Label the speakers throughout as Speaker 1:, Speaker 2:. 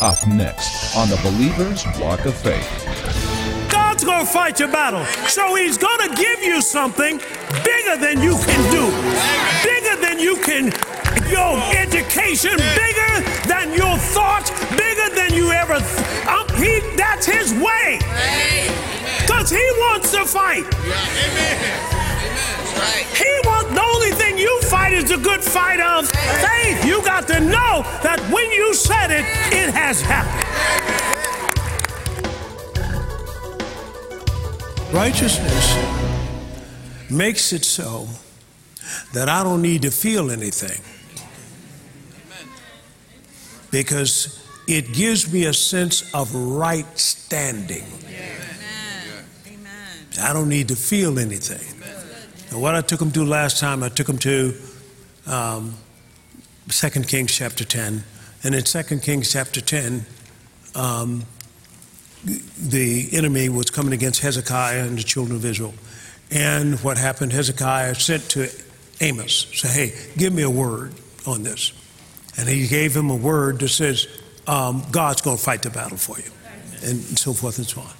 Speaker 1: Up next on the Believer's Walk of Faith.
Speaker 2: God's going to fight your battle. So he's going to give you something bigger than you can do, bigger than you can, your education, bigger than your thoughts, bigger than you ever. Th- um, he, that's his way. Because he wants to fight. He wants the only thing you fight is the good fight of faith. You got to know that when you said it, it has happened. Righteousness makes it so that I don't need to feel anything because it gives me a sense of right standing. I don't need to feel anything. And what I took them to last time, I took them to um, 2 Kings chapter 10. And in 2 Kings chapter 10, um, the enemy was coming against Hezekiah and the children of Israel. And what happened, Hezekiah sent to Amos, say, hey, give me a word on this. And he gave him a word that says, um, God's going to fight the battle for you, and so forth and so on.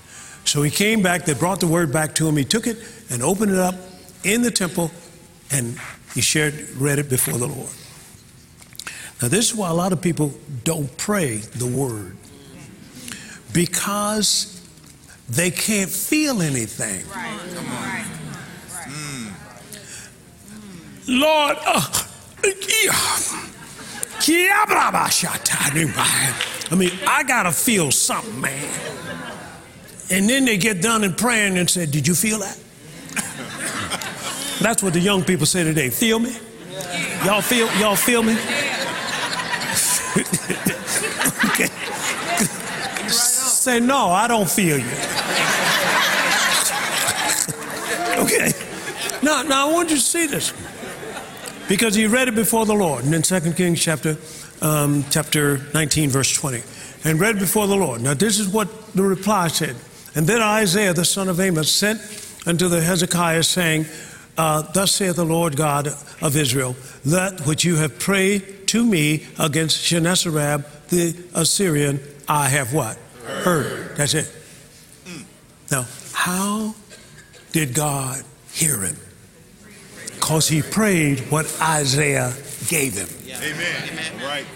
Speaker 2: So he came back, they brought the word back to him. He took it and opened it up in the temple, and he shared, read it before the Lord. Now, this is why a lot of people don't pray the word because they can't feel anything.
Speaker 3: Right.
Speaker 2: Lord, uh, I mean, I gotta feel something, man. And then they get done in praying and say, Did you feel that? That's what the young people say today. Feel me? Y'all feel y'all feel me? okay. Say no, I don't feel you. okay. Now, now I want you to see this because he read it before the Lord, and in 2 Kings chapter um, chapter 19, verse 20, and read before the Lord. Now, this is what the reply said. And then Isaiah, the son of Amoz, sent unto the Hezekiah, saying, uh, Thus saith the Lord God of Israel, that which you have prayed to me against Sennacherib the Assyrian, I have what? Heard. Heard. That's it. Now, how did God hear him? Because he prayed what Isaiah gave him.
Speaker 4: Amen. Amen. Right.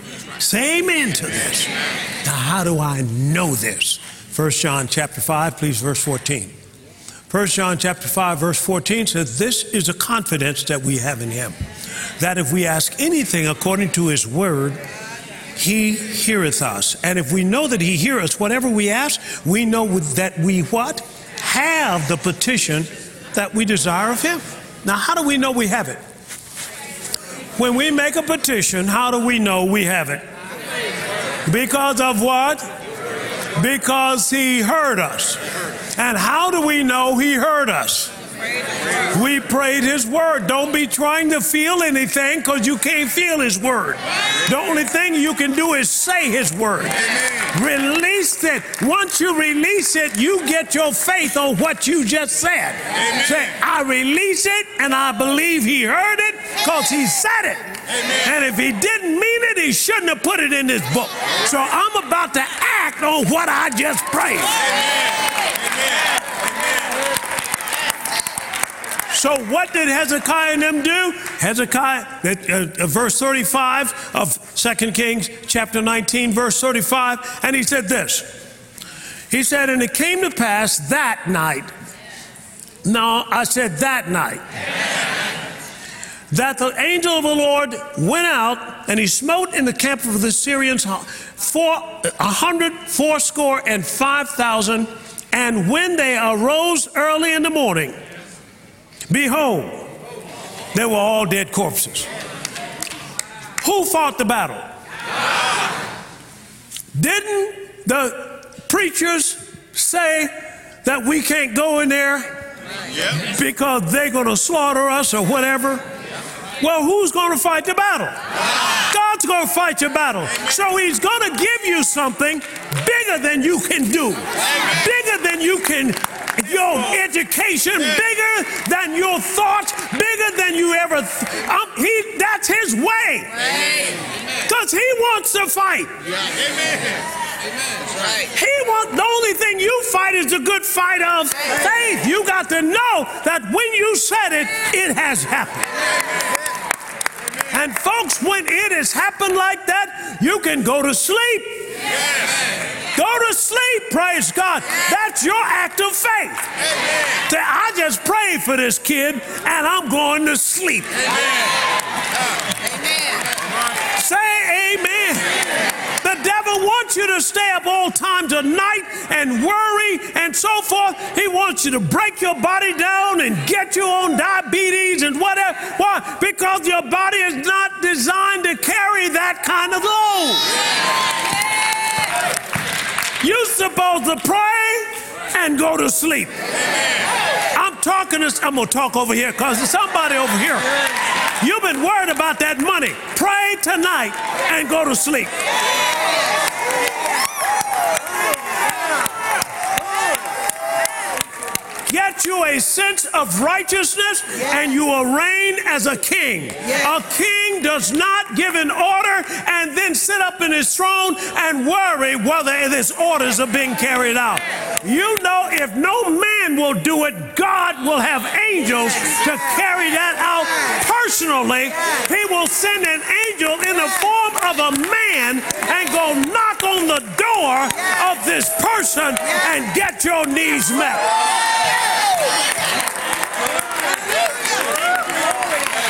Speaker 2: Say amen to this. Now, how do I know this? 1 John chapter 5, please, verse 14. 1 John chapter 5, verse 14 says, This is a confidence that we have in him, that if we ask anything according to his word, he heareth us. And if we know that he heareth us, whatever we ask, we know that we what? Have the petition that we desire of him. Now, how do we know we have it? When we make a petition, how do we know we have it? Because of what? Because he heard us. And how do we know he heard us? We prayed his word. Don't be trying to feel anything because you can't feel his word. The only thing you can do is say his word. Release it. Once you release it, you get your faith on what you just said. Say, I release it and I believe he heard it because he said it. And if he didn't mean it, he shouldn't have put it in this book. So I'm about to act on what I just prayed. So what did Hezekiah and them do? Hezekiah, uh, uh, verse 35 of 2 Kings chapter 19, verse 35, and he said this. He said, and it came to pass that night. No, I said that night. That the angel of the Lord went out and he smote in the camp of the Syrians four, a hundred, fourscore, and five thousand. And when they arose early in the morning, Behold, they were all dead corpses. Who fought the battle? Didn't the preachers say that we can't go in there because they're going to slaughter us or whatever? Well, who's going to fight the battle? God's going to fight your battle. So he's going to give you something bigger than you can do, bigger than you can your education bigger than your thoughts, bigger than you ever. Th- um, he, that's his way. Because he wants to fight. Yeah, amen. Right. He wants the only thing you fight is the good fight of faith. You got to know that when you said it, it has happened. And folks, when it has happened like that, you can go to sleep. To sleep, praise God. That's your act of faith. Say, I just prayed for this kid and I'm going to sleep. Amen. Say amen. The devil wants you to stay up all times of night and worry and so forth. He wants you to break your body down and get you on diabetes and whatever. Why? Because your body is not designed to carry that kind of load. You're supposed to pray and go to sleep. I'm talking to, I'm gonna talk over here because there's somebody over here. You've been worried about that money. Pray tonight and go to sleep. Get you a sense of righteousness and you will reign as a king. A king does not give an order and then sit up in his throne and worry whether his orders are being carried out. You know, if no man will do it, God will have angels to carry that out personally. He will send an angel in the form of a man and go knock on the door of this person and get your needs met.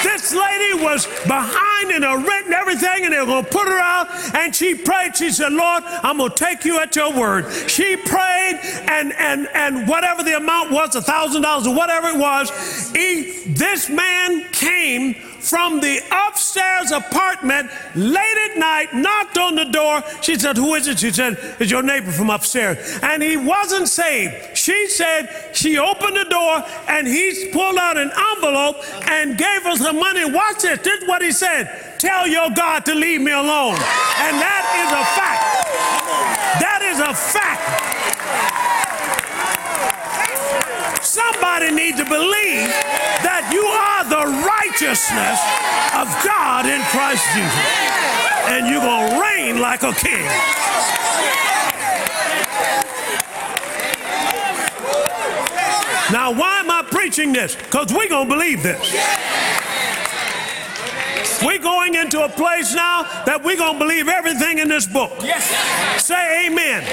Speaker 2: This lady was behind in her rent and everything, and they were going to put her out. And she prayed. She said, Lord, I'm going to take you at your word. She prayed, and, and, and whatever the amount was, a $1,000 or whatever it was, he, this man came from the upstairs apartment late at night, knocked on the door. She said, Who is it? She said, It's your neighbor from upstairs. And he wasn't saved. She said, She opened the door and he pulled out an envelope and gave us the money. Watch this. This is what he said Tell your God to leave me alone. And that is a fact. That is a fact. Somebody needs to believe that you are the righteousness of God in Christ Jesus. And you're going to reign like a king. Now, why am I preaching this? Because we're going to believe this. We're going into a place now that we're going to believe everything in this book. Yes. Say amen.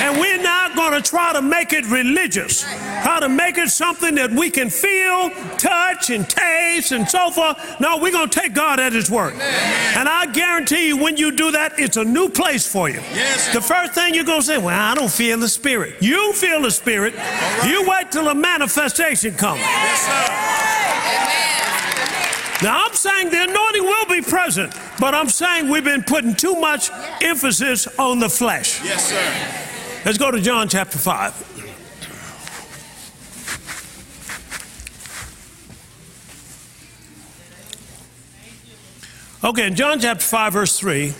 Speaker 2: And we're not going to try to make it religious, how to make it something that we can feel, touch, and taste, and so forth. No, we're going to take God at His word. And I guarantee you, when you do that, it's a new place for you.
Speaker 4: Yes.
Speaker 2: The first thing you're going to say, Well, I don't feel the Spirit. You feel the Spirit. You wait till the manifestation comes.
Speaker 4: Yes, sir.
Speaker 2: Now, I'm saying the anointing will be present, but I'm saying we've been putting too much emphasis on the flesh.
Speaker 4: Yes, sir.
Speaker 2: Let's go to John chapter 5. Okay, in John chapter 5, verse 3,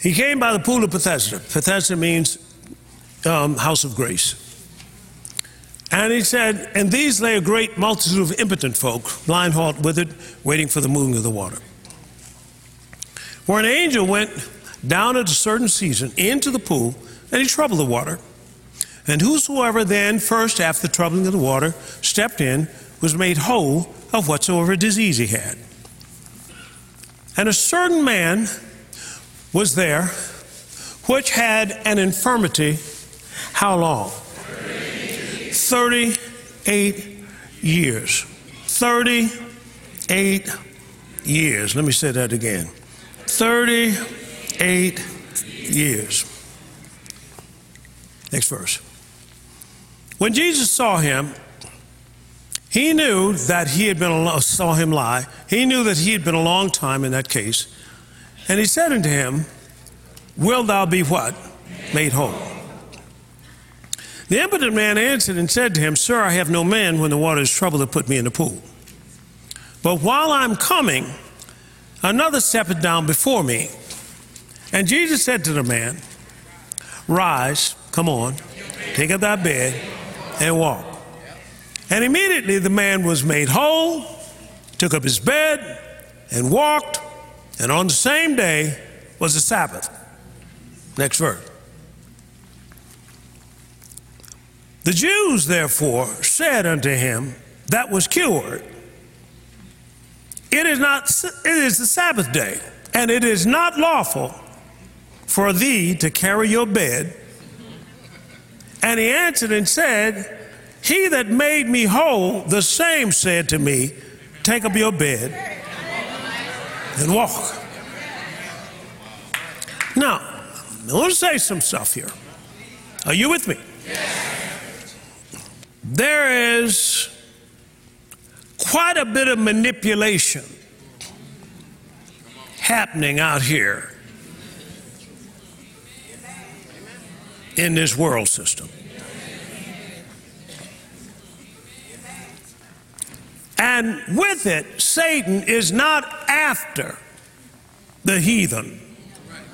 Speaker 2: he came by the pool of Bethesda. Bethesda means um, house of grace. And he said, And these lay a great multitude of impotent folk, blind, halt, withered, waiting for the moving of the water. For an angel went down at a certain season into the pool, and he troubled the water. And whosoever then, first after the troubling of the water, stepped in, was made whole of whatsoever disease he had. And a certain man was there which had an infirmity, how long? 38 years. 38 years. Let me say that again. 38 years. Next verse. When Jesus saw him, he knew that he had been a, saw him lie. He knew that he had been a long time in that case, and he said unto him, "Will thou be what made whole?" The impotent man answered and said to him, Sir, I have no man when the water is troubled to put me in the pool. But while I'm coming, another steppeth down before me. And Jesus said to the man, Rise, come on, take up thy bed, and walk. And immediately the man was made whole, took up his bed, and walked, And on the same day was the Sabbath. Next verse. The Jews, therefore, said unto him that was cured, It is not it is the Sabbath day, and it is not lawful for thee to carry your bed. And he answered and said, He that made me whole, the same said to me, Take up your bed and walk. Now, I want to say some stuff here. Are you with me? There is quite a bit of manipulation happening out here in this world system. And with it, Satan is not after the heathen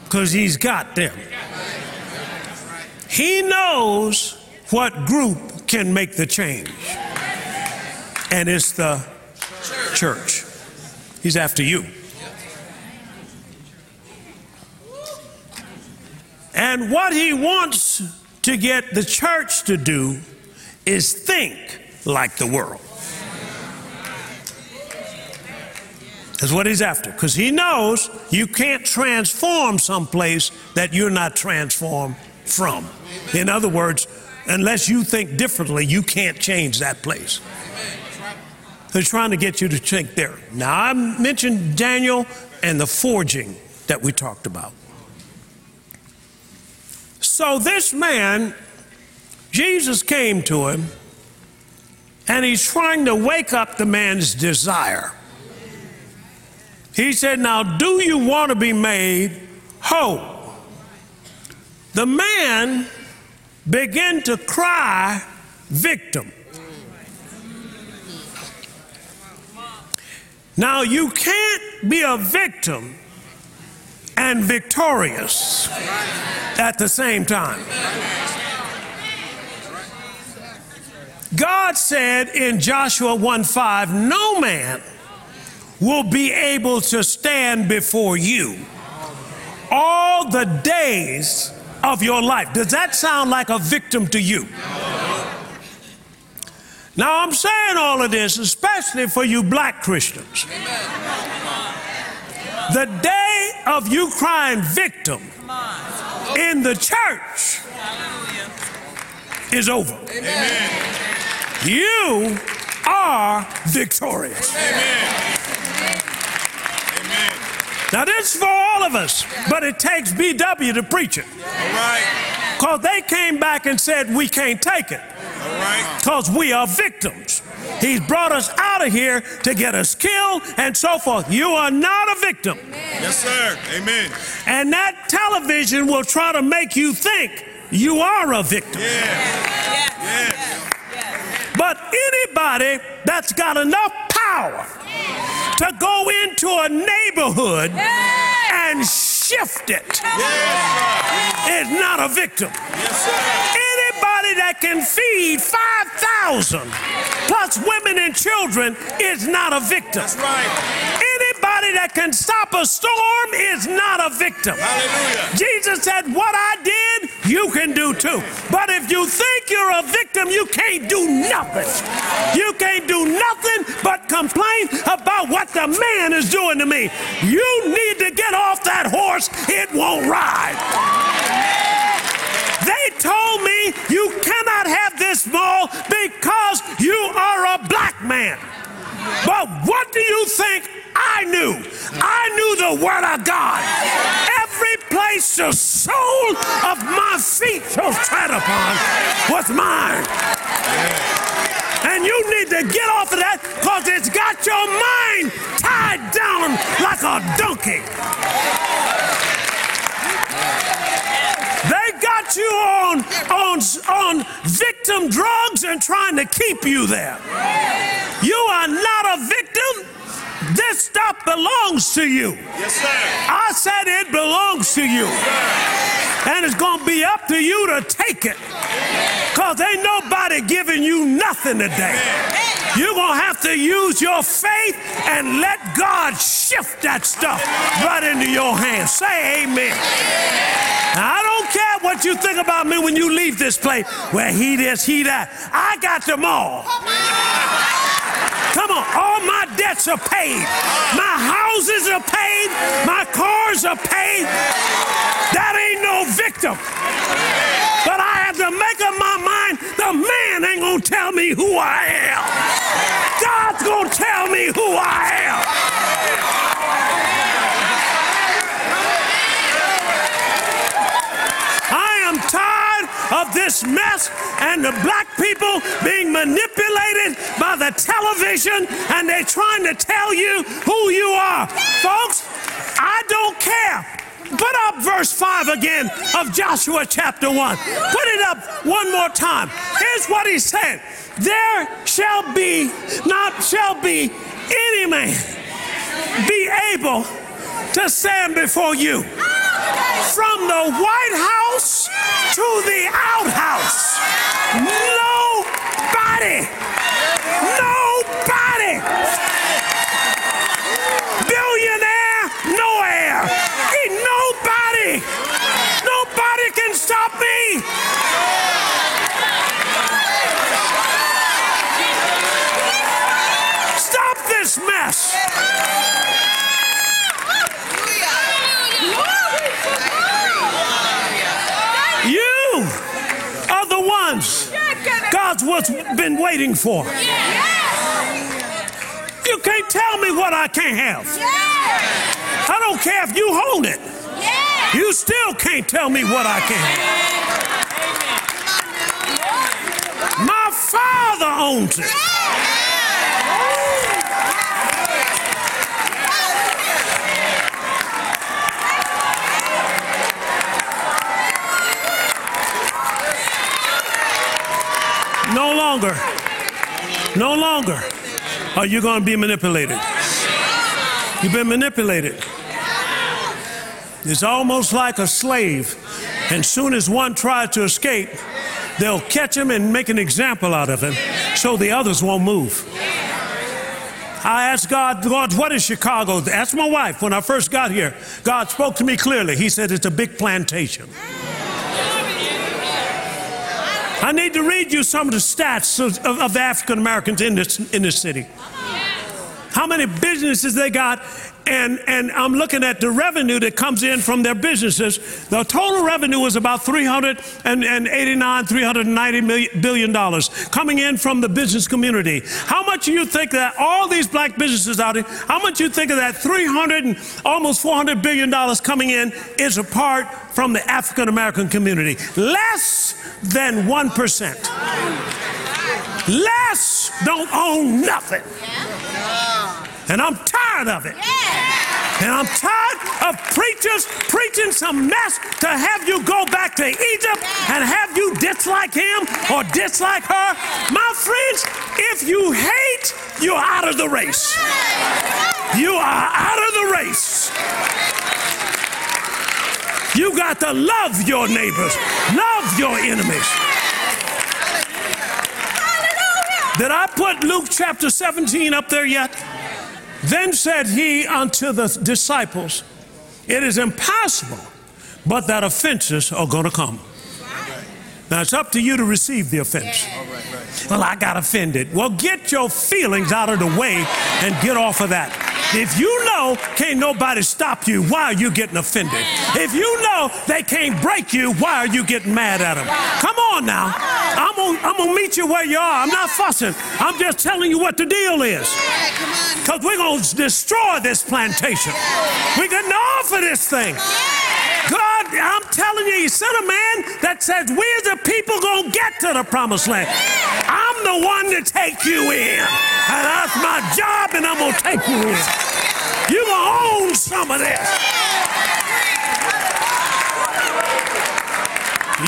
Speaker 2: because he's got them. He knows what group can make the change, and it's the church. He's after you. And what he wants to get the church to do is think like the world. That's what he's after. Because he knows you can't transform someplace that you're not transformed from. In other words, unless you think differently, you can't change that place. They're trying to get you to think there. Now, I mentioned Daniel and the forging that we talked about. So, this man, Jesus came to him, and he's trying to wake up the man's desire. He said, Now, do you want to be made whole? The man began to cry, Victim. Now, you can't be a victim and victorious at the same time. God said in Joshua 1 5, No man will be able to stand before you all the days of your life. Does that sound like a victim to you? Now, I'm saying all of this, especially for you black Christians. The day of you crying victim in the church is over. You are victorious. Now, this is for all of us, but it takes BW to preach it. Because they came back and said, We can't take it. Because we are victims. He's brought us out of here to get us killed and so forth. You are not a victim.
Speaker 3: Yes, sir. Amen.
Speaker 2: And that television will try to make you think you are a victim.
Speaker 3: Yeah. Yeah.
Speaker 2: But anybody that's got enough power to go into a neighborhood and shift it is not a victim. Anybody that can feed 5,000 plus women and children is not a victim.
Speaker 3: That's right.
Speaker 2: That can stop a storm is not a victim.
Speaker 3: Hallelujah.
Speaker 2: Jesus said, What I did, you can do too. But if you think you're a victim, you can't do nothing. You can't do nothing but complain about what the man is doing to me. You need to get off that horse, it won't ride. They told me you cannot have this mall because you are a black man. But what do you think I knew? I knew the Word of God. Every place the sole of my feet shall tread upon was mine. And you need to get off of that because it's got your mind tied down like a donkey. They got you on, on, on victim drugs and trying to keep you there. You are not a victim. This stuff belongs to you.
Speaker 3: Yes, sir.
Speaker 2: I said it belongs to you. And it's going to be up to you to take it. Because ain't nobody giving you nothing today. You're going to have to use your faith and let God shift that stuff right into your hands. Say amen. Now, I don't care what you think about me when you leave this place. Well, he this, he that. I got them all. Come on, all my debts are paid. My houses are paid. My cars are paid. That ain't no victim. But I have to make up my mind the man ain't gonna tell me who I am. God's gonna tell me who I am. I am tired of this mess and the black people being manipulated by the television and they're trying to tell you who you are. Folks, I don't care. Put up verse 5 again of Joshua chapter 1. Put it up one more time. Here's what he said There shall be, not shall be any man be able to stand before you. From the White House to the outhouse. Nobody, nobody, billionaire, no air. Ain't nobody, nobody can stop me. Stop this mess. You are the ones God's what's been waiting for. You can't tell me what I can't have. I don't care if you hold it. You still can't tell me what I can have. My father owns it. No longer, no longer are you going to be manipulated. You've been manipulated. It's almost like a slave. And soon as one tries to escape, they'll catch him and make an example out of him so the others won't move. I asked God, God, what is Chicago? Asked my wife when I first got here. God spoke to me clearly. He said it's a big plantation. I need to read you some of the stats of, of, of the African Americans in this, in this city. How many businesses they got, and, and I'm looking at the revenue that comes in from their businesses. The total revenue was about 389, 390 million, billion dollars coming in from the business community. How much do you think that all these black businesses out here, how much do you think of that 300 and almost 400 billion dollars coming in is a part from the African American community? Less than 1%. Less don't own nothing. And I'm tired of it. And I'm tired of preachers preaching some mess to have you go back to Egypt and have you dislike him or dislike her. My friends, if you hate, you're out of the race. You are out of the race. You got to love your neighbors, love your enemies. Did I put Luke chapter 17 up there yet? Then said he unto the disciples, It is impossible, but that offenses are going to come. Now it's up to you to receive the offense. Well, I got offended. Well, get your feelings out of the way and get off of that. If you know can't nobody stop you, why are you getting offended? If you know they can't break you, why are you getting mad at them? Come on now. I'm gonna, I'm gonna meet you where you are. I'm not fussing. I'm just telling you what the deal is. Because we're gonna destroy this plantation. We're getting off of this thing. God, I'm telling you, you sent a man that says we as a people gonna get to the promised land. I'm the one to take you in. And that's my job, and I'm gonna take you in. You gonna own some of this.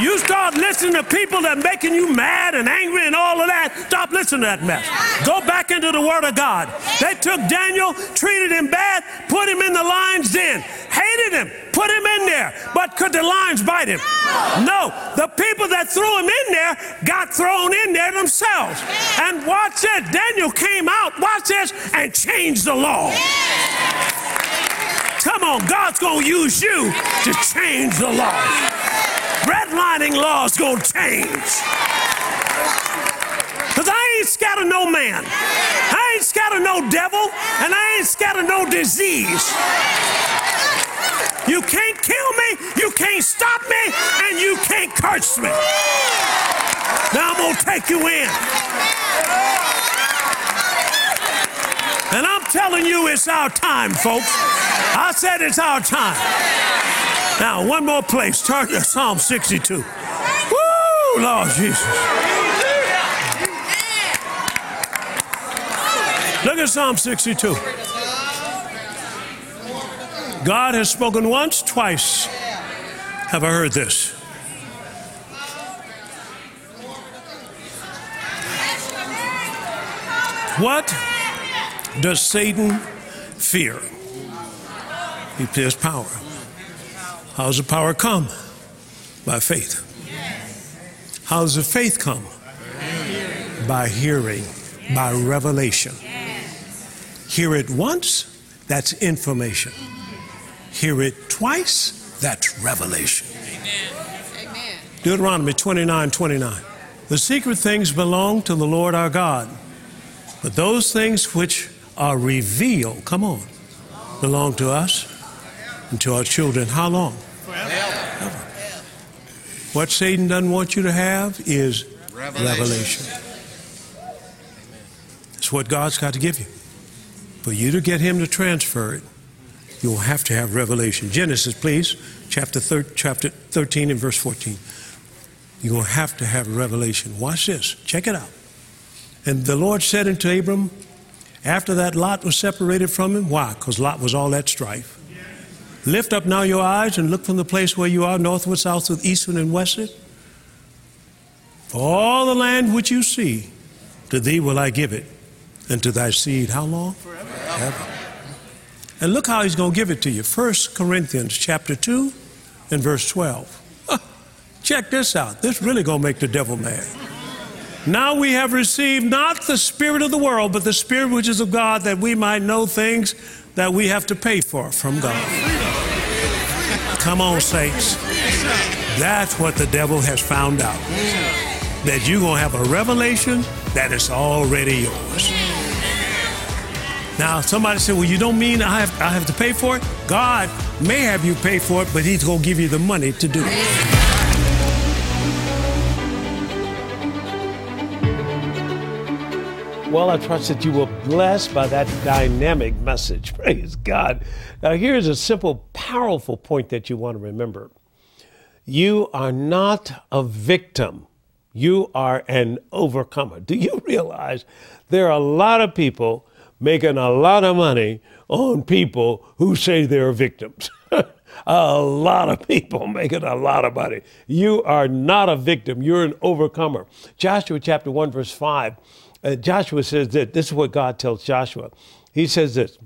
Speaker 2: You start listening to people that making you mad and angry and all of that. Stop listening to that mess. Go back into the Word of God. They took Daniel, treated him bad, put him in the lion's den, hated him, put him in there. But could the lions bite him? No. The people that threw him in there got thrown in there themselves. And watch this. Daniel came out, watch this, and changed the law. Come on, God's going to use you to change the law. Redlining law is going to change. Because I ain't scared of no man. I ain't scared of no devil. And I ain't scared of no disease. You can't kill me, you can't stop me, and you can't curse me. Now I'm going to take you in. And I'm telling you, it's our time, folks. I said it's our time. Now, one more place. Turn to Psalm 62. Woo, Lord Jesus. Look at Psalm 62. God has spoken once, twice. Have I heard this? What does Satan fear? He fears power. How does the power come? By faith. How does the faith come? By hearing, by revelation. Hear it once, that's information. Hear it twice, that's revelation. Deuteronomy 29 29. The secret things belong to the Lord our God, but those things which are revealed, come on, belong to us and to our children. How long? Forever. What Satan doesn't want you to have is revelation. revelation. It's what God's got to give you. For you to get him to transfer it, you'll have to have revelation. Genesis, please, chapter, thir- chapter 13 and verse 14. You're going to have to have revelation. Watch this. Check it out. And the Lord said unto Abram, after that Lot was separated from him, why? Because Lot was all that strife. Lift up now your eyes and look from the place where you are, northward, southward, eastward, and westward. For all the land which you see, to thee will I give it, and to thy seed, how long? Forever. Forever. And look how he's going to give it to you. 1 Corinthians chapter 2 and verse 12. Check this out. This really going to make the devil mad. Now we have received not the spirit of the world, but the spirit which is of God, that we might know things that we have to pay for from God. Come on, saints. That's what the devil has found out. That you're going to have a revelation that is already yours. Now, somebody said, well, you don't mean I have, I have to pay for it? God may have you pay for it, but He's going to give you the money to do it. Well, I trust that you were blessed by that dynamic message. Praise God. Now, here's a simple, powerful point that you want to remember you are not a victim, you are an overcomer. Do you realize there are a lot of people making a lot of money on people who say they're victims? a lot of people making a lot of money. You are not a victim, you're an overcomer. Joshua chapter 1, verse 5 uh, Joshua says that this is what God tells Joshua. He says this.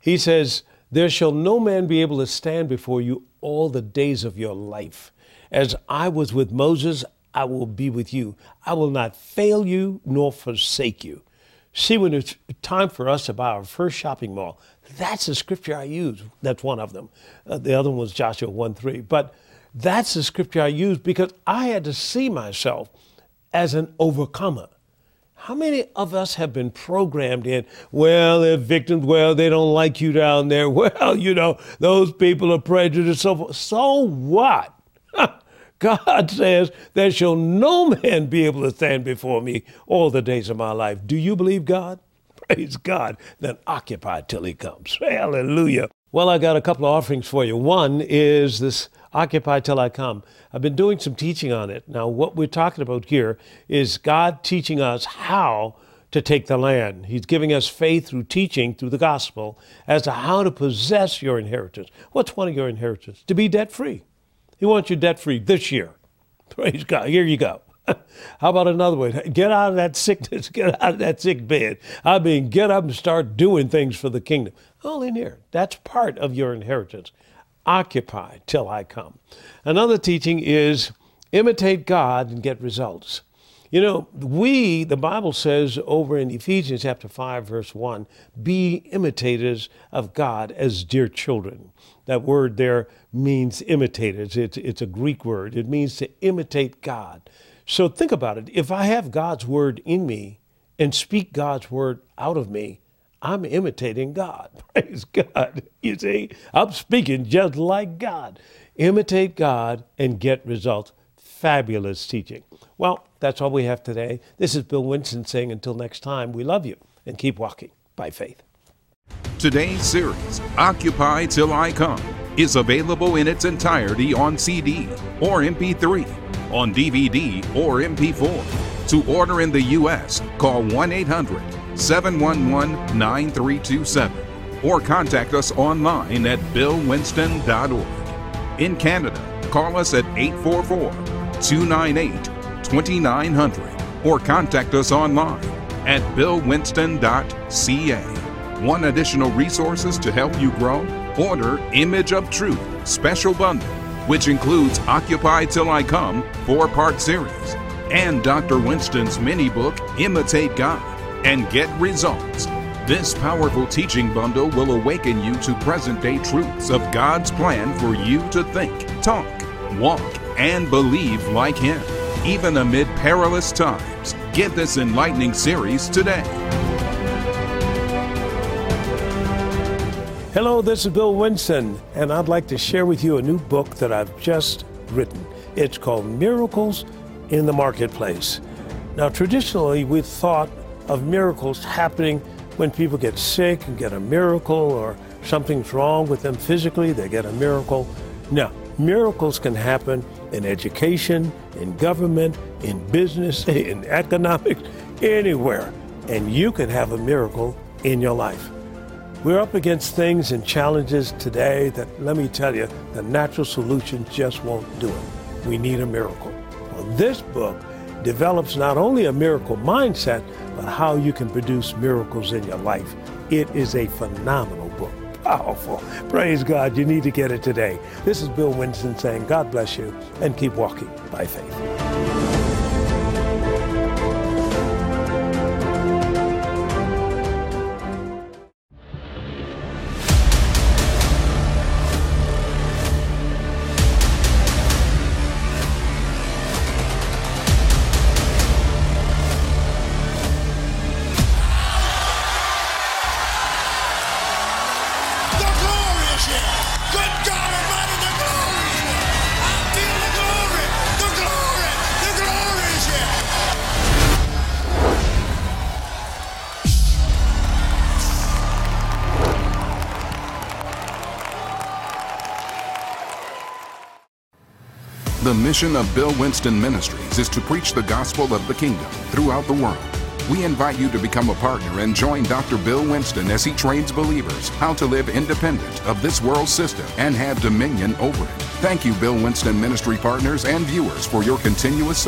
Speaker 2: He says, There shall no man be able to stand before you all the days of your life. As I was with Moses, I will be with you. I will not fail you nor forsake you. See, when it's time for us to buy our first shopping mall, that's the scripture I use. That's one of them. Uh, the other one was Joshua 1 3. But that's the scripture I use because I had to see myself as an overcomer. How many of us have been programmed in, well, they're victims, well, they don't like you down there, well, you know, those people are prejudiced, so forth. So what? God says, There shall no man be able to stand before me all the days of my life. Do you believe God? Praise God. Then occupy till he comes. Hallelujah. Well, I got a couple of offerings for you. One is this Occupy Till I Come. I've been doing some teaching on it. Now, what we're talking about here is God teaching us how to take the land. He's giving us faith through teaching, through the gospel, as to how to possess your inheritance. What's one of your inheritance? To be debt free. He wants you debt free this year. Praise God. Here you go. How about another way? Get out of that sickness, get out of that sick bed. I mean, get up and start doing things for the kingdom. All in here. That's part of your inheritance. occupy till I come. Another teaching is imitate God and get results. You know, we, the Bible says over in Ephesians chapter 5, verse 1, be imitators of God as dear children. That word there means imitators. It's, it's a Greek word. It means to imitate God. So think about it. If I have God's word in me and speak God's word out of me, I'm imitating God. Praise God. You see, I'm speaking just like God. Imitate God and get results. Fabulous teaching. Well, that's all we have today. This is Bill Winston saying until next time, we love you and keep walking by faith.
Speaker 1: Today's series, Occupy Till I Come, is available in its entirety on CD or MP3, on DVD or MP4. To order in the U.S., call 1 800 711 9327 or contact us online at billwinston.org. In Canada, call us at 844 298 2900 or contact us online at billwinston.ca. One additional resources to help you grow? Order Image of Truth Special Bundle, which includes Occupy Till I Come four part series and Dr. Winston's mini book Imitate God and Get Results. This powerful teaching bundle will awaken you to present day truths of God's plan for you to think, talk, walk, and believe like Him, even amid perilous times. Get this enlightening series today.
Speaker 2: Hello, this is Bill Winston, and I'd like to share with you a new book that I've just written. It's called Miracles in the Marketplace. Now, traditionally, we've thought of miracles happening when people get sick and get a miracle, or something's wrong with them physically, they get a miracle. No, miracles can happen in education, in government, in business, in economics, anywhere. And you can have a miracle in your life. We're up against things and challenges today that, let me tell you, the natural solution just won't do it. We need a miracle. Well, this book develops not only a miracle mindset, but how you can produce miracles in your life. It is a phenomenal. Powerful. Praise God. You need to get it today. This is Bill Winston saying, God bless you and keep walking by faith.
Speaker 1: Mission of Bill Winston Ministries is to preach the gospel of the kingdom throughout the world. We invite you to become a partner and join Dr. Bill Winston as he trains believers how to live independent of this world system and have dominion over it. Thank you, Bill Winston Ministry partners and viewers, for your continuous support.